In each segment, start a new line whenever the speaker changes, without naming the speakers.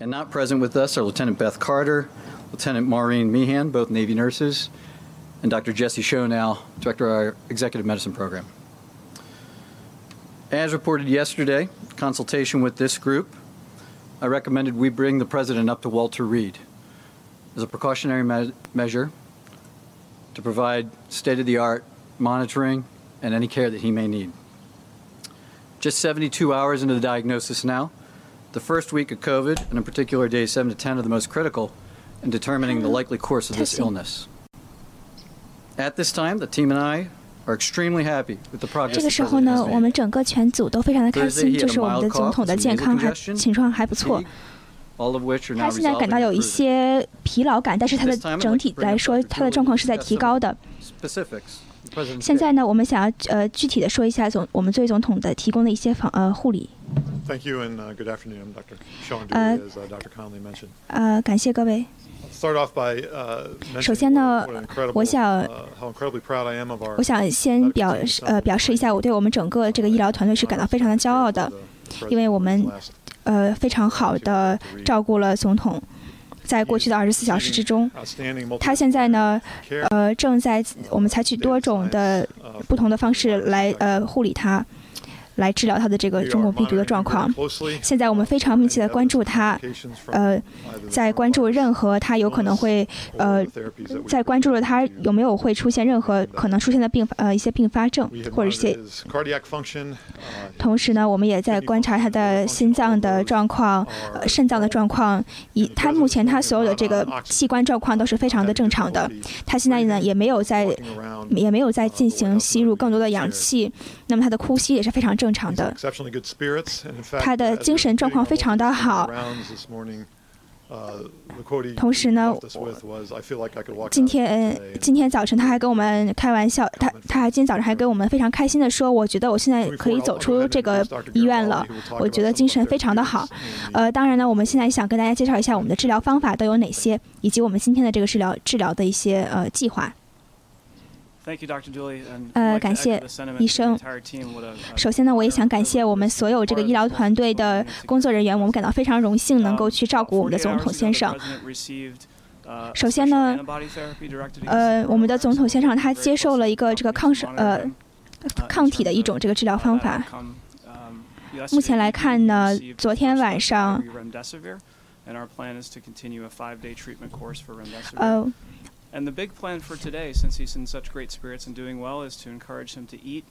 And not present with us are Lieutenant Beth Carter, Lieutenant Maureen Meehan, both Navy nurses, and Dr. Jesse Schonow, Director of our Executive Medicine Program. As reported yesterday, consultation with this group, I recommended we bring the President up to Walter Reed as a precautionary me- measure to provide state-of-the-art monitoring and any care that he may need. Just 72 hours into the diagnosis now, the first week of COVID, and in particular days 7 to 10, are the most critical in determining the likely course of this
Testing.
illness. At this time, the team and I are extremely happy with the progress
这
the
个时候
President
呢，
has
我们
made.
整个全组都非常的开
Thursday,
心，
he
就
had a
是我们的
mild
总
cough,
统的
some
健康
nasal
还
congestion,
情况还不错
fatigue,。all of which are
他
now
现在
resolving
感到有
and
一
improving.
些疲劳感，但是他的
This time I'd
整
like
体
to bring
来
up
说，
Dr.
他的状况是在
Julie to
提
discuss
高的。 现在呢，我们想要呃具体的说一下总我们作为总统的提供的一些防呃护理。
Thank you and uh, good afternoon. Dr. Sean
Uh,
as uh, Dr. Conley mentioned.
呃，感谢各位。
Start off by uh, mentioning
首先呢我想
uh, how incredibly proud I am of our
我想先表呃表示一下，我对我们整个这个医疗团队是感到非常的骄傲的，因为我们呃非常好的照顾了总统，在过去的二十四小时之中，他现在呢呃正在我们采取多种的
uh,
不同的方式来呃护理他，来治疗他的这个中共病毒的状况。现在我们非常密切的关注他，呃，在关注任何他有可能会呃在关注着他有没有会出现任何可能出现的并呃一些并发症或者一些
uh,
同时呢，我们也在观察他的心脏的状况、呃肾脏的状况，以他目前他所有的这个器官状况都是非常的正常的。他现在呢也没有在也没有在进行吸入更多的氧气，那么他的呼吸也是非常正正常的。他的精神状况非常的好。同时呢，今天今天早晨他还跟我们开玩笑，他他还今天早晨还跟我们非常开心的说，我觉得我现在可以走出这个医院了，我觉得精神非常的好。呃，当然呢，我们现在想跟大家介绍一下我们的治疗方法都有哪些，以及我们今天的这个治疗治疗的一些呃计划。呃感谢医生。首先呢，我也想感谢我们所有这个医疗团队的工作人员，我们感到非常荣幸能够去照顾我们的总统先生。首先呢，呃，我们的总统先生他接受了一个这个抗生呃抗体的一种这个治疗方法。目前来看呢，昨天晚上，呃，
And the big plan for today, since he's in such great spirits and doing well, is to encourage him to eat,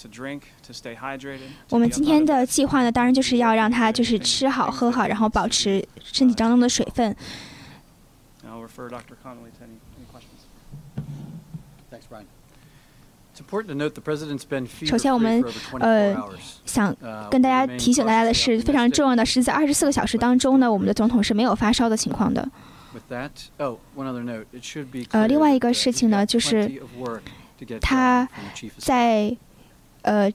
to drink, to stay hydrated. to
我们
be
今天的.计划呢，当然就是要让他就是吃好喝好，然后保持身体当中的水分。
And I'll refer Dr. Connolly to any, any questions.
Thanks, Brian. It's important to note the President's been
首先，我们
for over 24
呃
hours.
想
Uh,
跟大家提醒大家的是，非常重要的是，在二十四个小时当中呢，我们的总统是没有发烧的情况的。呃另外一个事情呢就是他在呃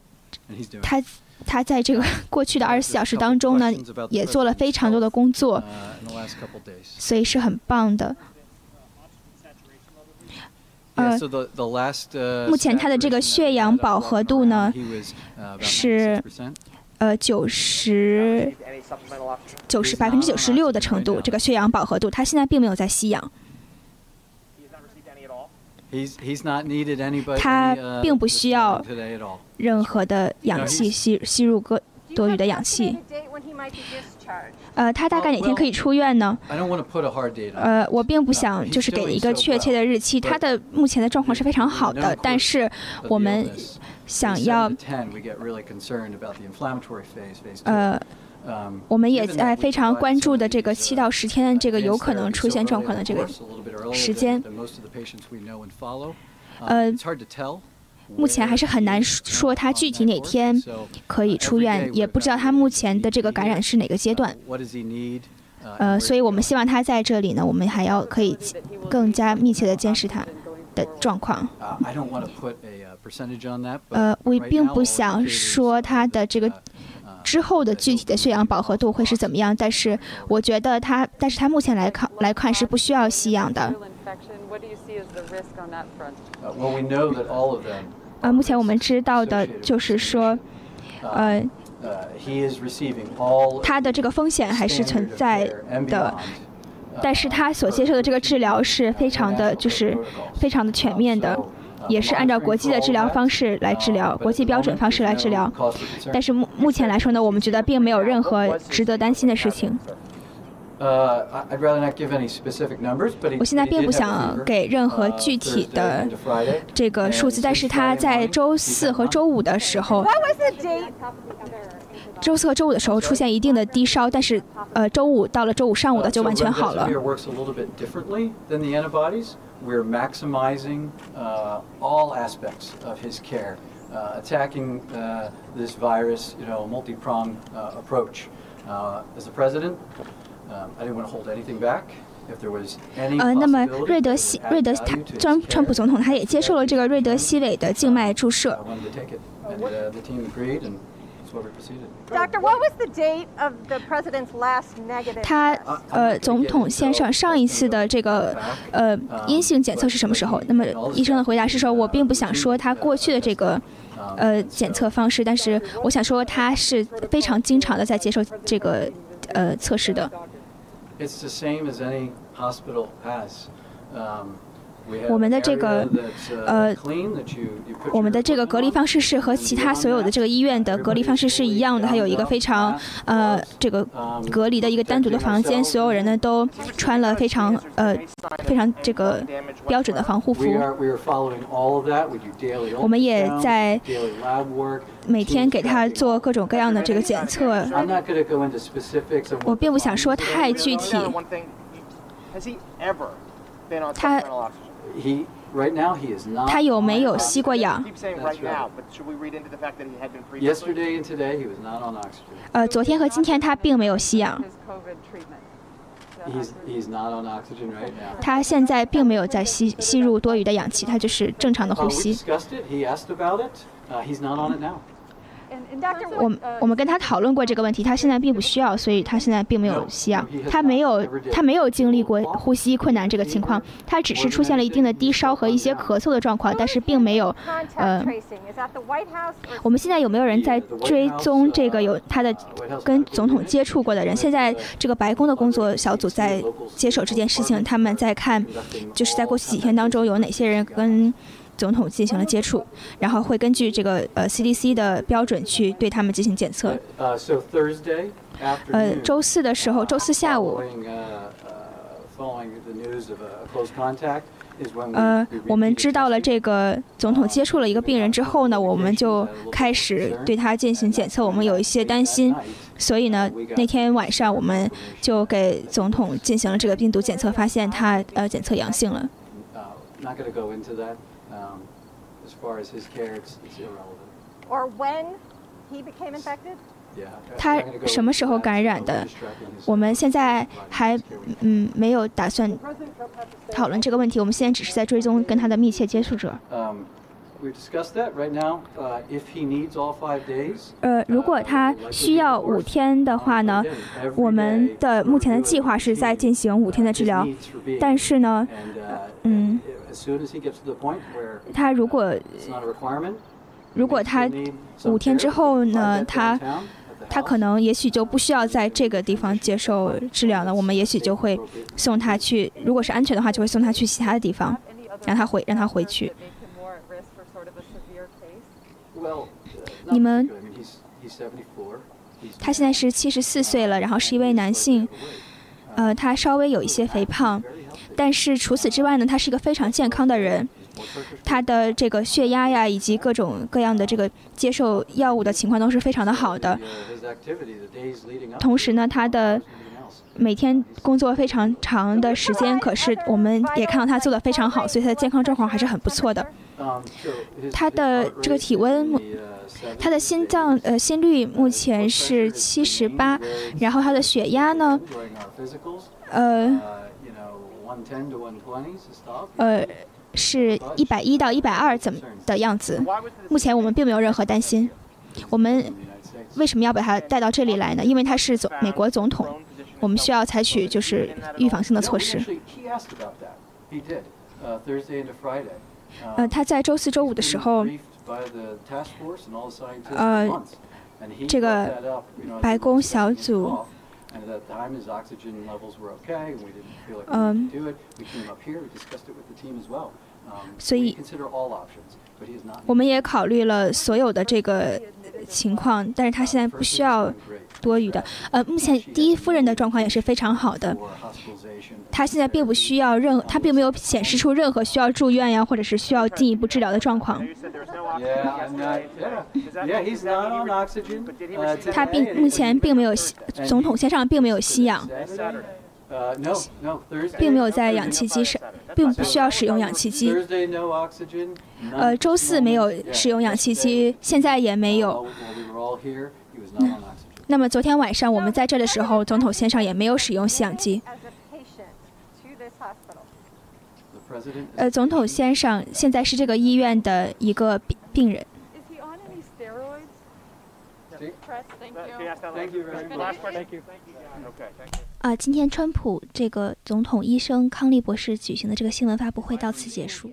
他他在这个 过去的二十四小时当中呢也做了非常多的工作所以是很棒的。呃目前他的这个血氧饱和度呢是呃九十九十百分之九十六的程度，这个血氧饱和度，他现在并没有在吸氧
，He's, he's not needed anybody,
他
any, uh,
并不需要.任何的氧气吸吸入个多余的氧气。呃，他大概哪天可以出院呢.呃，我并不想就是给一个确切的日期，他的目前的状况是非常好的，但是我们.想要呃，我们也在非常关注的这个七到十天这个有可能出现状况的这个时间。呃，目前还是很难说他具体哪天可以出院，也不知道他目前的这个感染是哪个阶段。呃，所以我们希望他在这里呢，我们还要可以更加密切的监视他。的状况，呃，我并不想说他的这个之后的具体的血氧饱和度会是怎么样。但是我觉得他，但是他目前来看来看是不需要吸氧的。呃，目前我们知道的就是说，呃，他的这个风险还是存在的。但是他所接受的这个治疗是非常的，就是非常的全面的，也是按照国际的治疗方式来治疗，国际标准方式来治疗。但是目目前来说呢，我们觉得并没有任何值得担心的事情。我现在并不想给任何具体的这个数字，但是他在周四和周五的时候，周四和周五的时候出现一定的低烧，但是呃，周五到了周五上午的就完全好了。呃，那么瑞德西瑞德他川川普总统他也接受了这个瑞德西韦的静脉注射。他呃，总统先生上一次的这个呃阴性检测是什么时候？那么医生的回答是说，我并不想说他过去的这个呃检测方式，但是我想说他是非常经常的在接受这个呃测试的。我们的这个呃，我们的这个隔离方式是和其他所有的这个医院的隔离方式是一样的。它有一个非常呃这个隔离的一个单独的房间，所有人呢都穿了非常呃非常这个标准的防护服。我们也在每天给他做各种各样的这个检测。我并不想说太具体。他。他有没有吸过氧？呃，昨天和今天他并没有吸氧。他现在并没有在吸吸入多余的氧气，他就是正常的呼吸。我我们跟他讨论过这个问题，他现在并不需要，所以他现在并没有吸氧。他没有他没有经历过呼吸困难这个情况，他只是出现了一定的低烧和一些咳嗽的状况，但是并没有呃。我们现在有没有人在追踪这个有他的跟总统接触过的人？现在这个白宫的工作小组在接手这件事情，他们在看，就是在过去几天当中有哪些人跟。总统进行了接触，然后会根据这个呃 CDC 的标准去对他们进行检测。呃，周四的时候，周四下午，呃，我们知道了这个总统接触了一个病人之后呢，我们就开始对他进行检测。我们有一些担心，所以呢，那天晚上我们就给总统进行了这个病毒检测，发现他呃检测阳性了。Um, as far as his care, it's, it's irrelevant. Or when he became infected? 他什么时候感染的？我们现在还嗯没有打算讨论这个问题。我们现在只是在追踪跟他的密切接触者。呃，如果他需要五天的话呢，我们的目前的计划是在进行五天的治疗，但是呢，嗯。他如果如果他五天之后呢，他他可能也许就不需要在这个地方接受治疗了。我们也许就会送他去，如果是安全的话，就会送他去其他的地方，让他回让他回去。你们，他现在是七十四岁了，然后是一位男性，呃，他稍微有一些肥胖。但是除此之外呢，他是一个非常健康的人，他的这个血压呀，以及各种各样的这个接受药物的情况都是非常的好的。同时呢，他的每天工作非常长的时间，可是我们也看到他做的非常好，所以他的健康状况还是很不错的。他的这个体温，他的心脏呃心率目前是七十八，然后他的血压呢，呃。呃，是一百一到一百二怎么的样子？目前我们并没有任何担心。我们为什么要把他带到这里来呢？因为他是总美国总统，我们需要采取就是预防性的措施。呃，他在周四周五的时候，呃。这个白宫小组，嗯，所以我们也考虑了所有的这个情况，但是他现在不需要多余的。呃，目前第一夫人的状况也是非常好的，她现在并不需要任，她并没有显示出任何需要住院呀，或者是需要进一步治疗的状况。他并目前并没有吸，总统先生并没有吸氧。并没有在氧气机上，并不需要使用氧气机。呃，周四没有使用氧气机，现在也没有。那么昨天晚上我们在这的时候，总统先生也没有使用吸氧机。呃，总统先生现在是这个医院的一个病病人。啊，今天川普这个总统医生康利博士举行的这个新闻发布会到此结束。